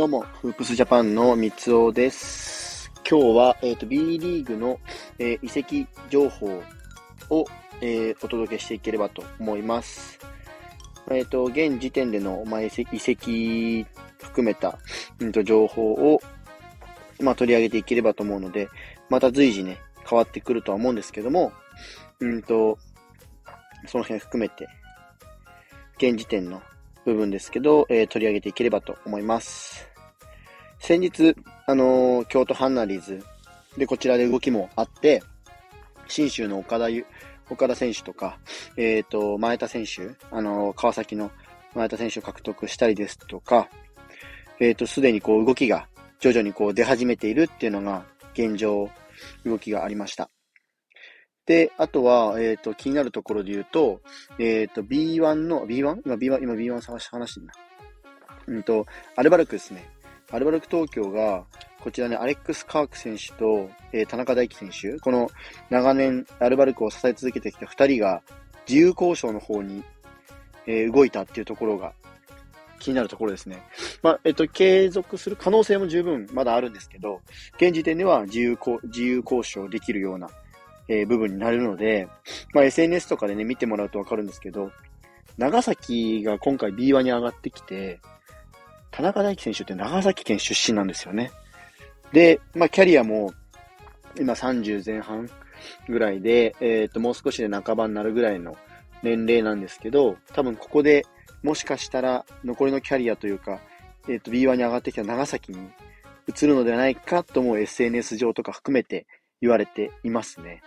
どうも、フープスジャパンの三つおです。今日は、えっ、ー、と、B リーグの、えー、移籍情報を、えー、お届けしていければと思います。えっ、と、現時点での、まあ、移籍含めた、うんと、情報を、まあ、取り上げていければと思うので、また随時ね、変わってくるとは思うんですけども、うんと、その辺含めて、現時点の部分ですけど、えー、取り上げていければと思います。先日、あのー、京都ハンナリーズで、こちらで動きもあって、新州の岡田岡田選手とか、えっ、ー、と、前田選手、あのー、川崎の前田選手を獲得したりですとか、えっ、と、すでにこう動きが徐々にこう出始めているっていうのが現状、動きがありました。で、あとは、えっ、ー、と、気になるところで言うと、えっ、ー、と、B1 の、B1? 今 B1、今 B1 探し、話してんだ。うんと、アルバルクですね。アルバルク東京が、こちらね、アレックス・カーク選手と、えー、田中大輝選手、この長年アルバルクを支え続けてきた2人が自由交渉の方に、えー、動いたっていうところが気になるところですね。まあ、えっと、継続する可能性も十分まだあるんですけど、現時点では自由自由交渉できるようなえー、部分になるので、まあ、SNS とかでね、見てもらうとわかるんですけど、長崎が今回 B1 に上がってきて、田中大輝選手って長崎県出身なんですよね。で、まあ、キャリアも今30前半ぐらいで、えっ、ー、と、もう少しで半ばになるぐらいの年齢なんですけど、多分ここでもしかしたら残りのキャリアというか、えっ、ー、と、B1 に上がってきた長崎に移るのではないかとも SNS 上とか含めて言われていますね。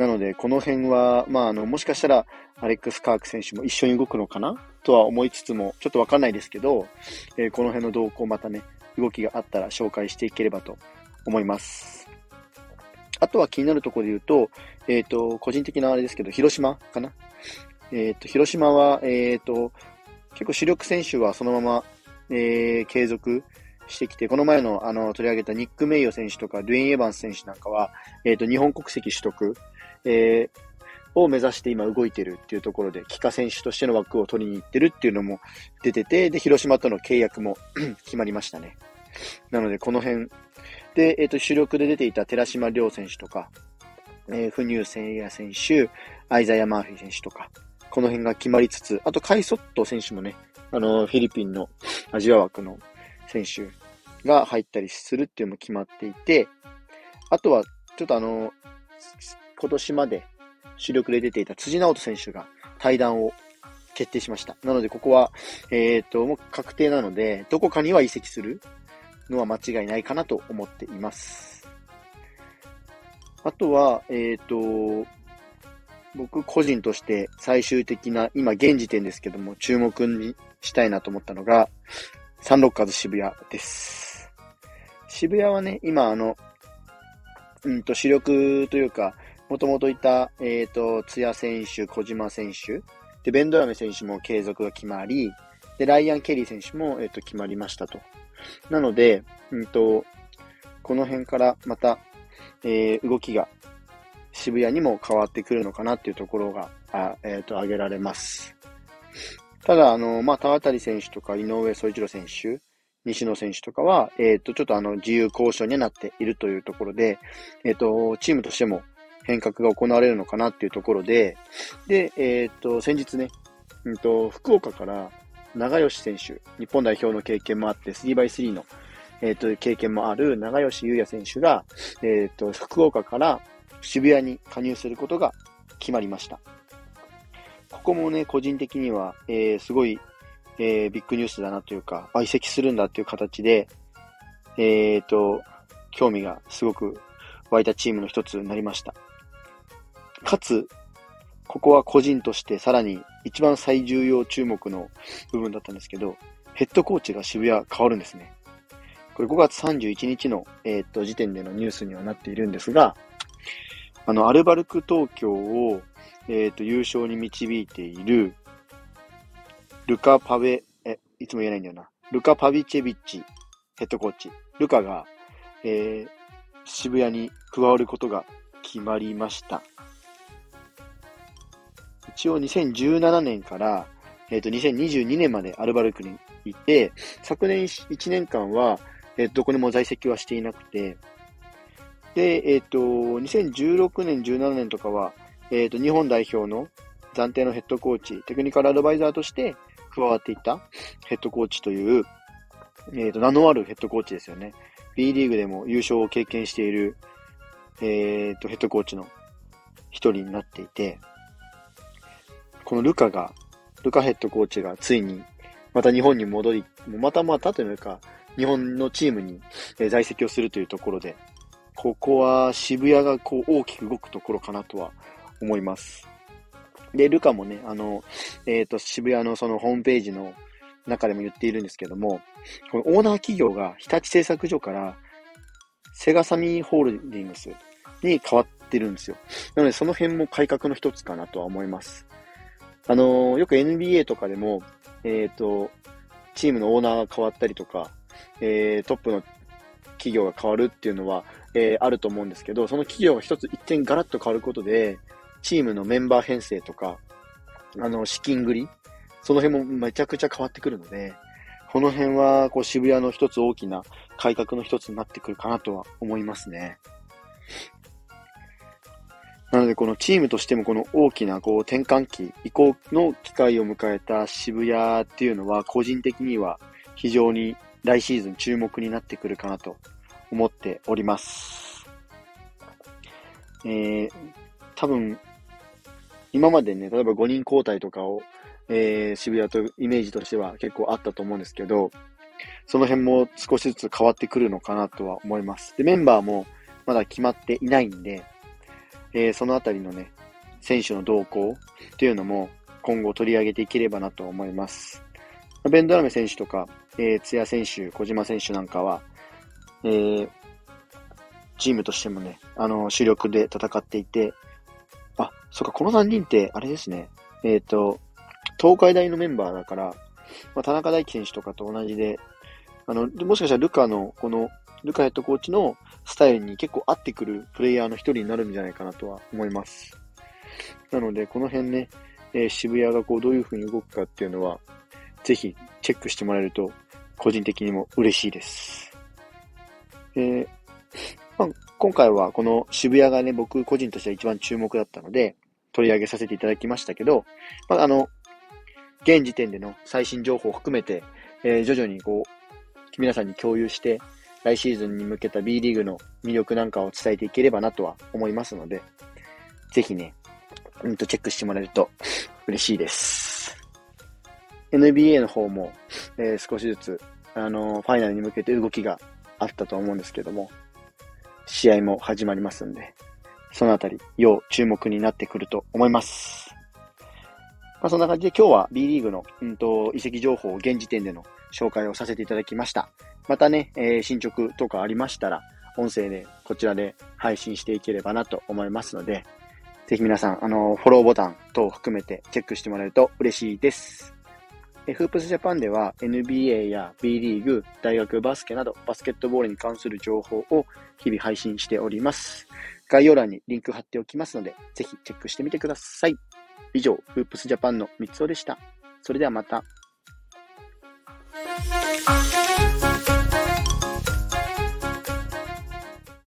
なので、この辺は、まあ、あの、もしかしたら、アレックス・カーク選手も一緒に動くのかな？とは思いつつも、ちょっとわかんないですけど、えー、この辺の動向またね、動きがあったら紹介していければと思います。あとは気になるところで言うと、えっ、ー、と、個人的なあれですけど、広島かな？えっ、ー、と、広島は、えっ、と、結構主力選手はそのまま、え継続してきて、この前のあの取り上げたニック・メイヨ選手とか、ドゥエイン・エヴァンス選手なんかは、えっ、と、日本国籍取得、えー、を目指して今動いてるっていうところで、帰化選手としての枠を取りに行ってるっていうのも出てて、で、広島との契約も 決まりましたね。なので、この辺。で、えっ、ー、と、主力で出ていた寺島亮選手とか、えー、フニューセンヤ選手、アイザヤ・マーフィー選手とか、この辺が決まりつつ、あと、カイソット選手もね、あの、フィリピンのアジア枠の選手が入ったりするっていうのも決まっていて、あとは、ちょっとあの、今年まで主力で出ていた辻直人選手が対談を決定しました。なので、ここは、えっ、ー、と、もう確定なので、どこかには移籍するのは間違いないかなと思っています。あとは、えっ、ー、と、僕個人として最終的な、今現時点ですけども、注目にしたいなと思ったのが、サンロッカーズ渋谷です。渋谷はね、今あの、うんと、主力というか、もともといた、えっ、ー、と、津谷選手、小島選手、で、ベンドラメ選手も継続が決まり、で、ライアン・ケリー選手も、えっ、ー、と、決まりましたと。なので、うんと、この辺からまた、えー、動きが渋谷にも変わってくるのかなっていうところが、あえっ、ー、と、挙げられます。ただ、あの、まあ、田渡選手とか井上総一郎選手、西野選手とかは、えっ、と、ちょっとあの、自由交渉になっているというところで、えっ、と、チームとしても、変革が行われるのかなっていうところで、で、えっ、と、先日ね、うんと、福岡から長吉選手、日本代表の経験もあって、3x3 の、えっ、と、経験もある長吉優也選手が、えっ、と、福岡から渋谷に加入することが決まりました。ここもね、個人的には、えー、すごい、えー、ビッグニュースだなというか、あ、移籍するんだっていう形で、えっ、と、興味がすごく湧いたチームの一つになりました。かつ、ここは個人としてさらに一番最重要注目の部分だったんですけど、ヘッドコーチが渋谷変わるんですね。これ5月31日の、えー、っと、時点でのニュースにはなっているんですが、あの、アルバルク東京を、えー、っと、優勝に導いている、ルカ・パベ、え、いつも言えないんだよな。ルカ・パビチェビッチヘッドコーチ。ルカが、えー、渋谷に加わることが決まりました。一応2017年から、えっ、ー、と、2022年までアルバルクにいて、昨年1年間は、えー、どこにも在籍はしていなくて、で、えっ、ー、と、2016年、17年とかは、えっ、と、日本代表の暫定のヘッドコーチ、テクニカルアドバイザーとして加わっていたヘッドコーチという、えっ、ー、と、名のあるヘッドコーチですよね。B リーグでも優勝を経験している、えっ、と、ヘッドコーチの一人になっていて、このルカが、ルカヘッドコーチがついにまた日本に戻り、またまたというか、日本のチームに在籍をするというところで、ここは渋谷がこう大きく動くところかなとは思います。で、ルカもね、あの、えっ、ー、と、渋谷のそのホームページの中でも言っているんですけども、このオーナー企業が日立製作所からセガサミーホールディングスに変わってるんですよ。なので、その辺も改革の一つかなとは思います。あのよく NBA とかでも、えっ、ー、と、チームのオーナーが変わったりとか、えー、トップの企業が変わるっていうのは、えー、あると思うんですけど、その企業が一つ一点ガラッと変わることで、チームのメンバー編成とか、あの、資金繰り、その辺もめちゃくちゃ変わってくるので、この辺は、こう、渋谷の一つ大きな改革の一つになってくるかなとは思いますね。なので、このチームとしてもこの大きなこう転換期、移行の機会を迎えた渋谷っていうのは、個人的には非常に来シーズン注目になってくるかなと思っております。えー、多分、今までね、例えば5人交代とかを、えー、渋谷とイメージとしては結構あったと思うんですけど、その辺も少しずつ変わってくるのかなとは思います。で、メンバーもまだ決まっていないんで、えー、そのあたりのね、選手の動向っていうのも今後取り上げていければなと思います。ベンドラメ選手とか、えー、津屋選手、小島選手なんかは、えー、チームとしてもね、あの、主力で戦っていて、そっか、この3人って、あれですね、えっ、ー、と、東海大のメンバーだから、まあ、田中大輝選手とかと同じで、あの、もしかしたらルカの、この、ルカヘッドコーチのスタイルに結構合ってくるプレイヤーの一人になるんじゃないかなとは思います。なので、この辺ね、えー、渋谷がこうどういう風に動くかっていうのは、ぜひチェックしてもらえると、個人的にも嬉しいです。えーまあ、今回はこの渋谷がね、僕個人としては一番注目だったので、取り上げさせていただきましたけど、まあ、あの、現時点での最新情報を含めて、えー、徐々にこう、皆さんに共有して、来シーズンに向けた B リーグの魅力なんかを伝えていければなとは思いますので、ぜひね、うんとチェックしてもらえると 嬉しいです。NBA の方も、えー、少しずつ、あのー、ファイナルに向けて動きがあったと思うんですけども、試合も始まりますんで、そのあたり、要注目になってくると思います。まあ、そんな感じで今日は B リーグの、うんと、移籍情報を現時点での紹介をさせていただきました。またね、えー、進捗とかありましたら、音声でこちらで配信していければなと思いますので、ぜひ皆さん、あの、フォローボタン等を含めてチェックしてもらえると嬉しいです。えフープスジャパンでは NBA や B リーグ、大学バスケなどバスケットボールに関する情報を日々配信しております。概要欄にリンク貼っておきますので、ぜひチェックしてみてください。以上、フープスジャパンの三つおでした。それではまた。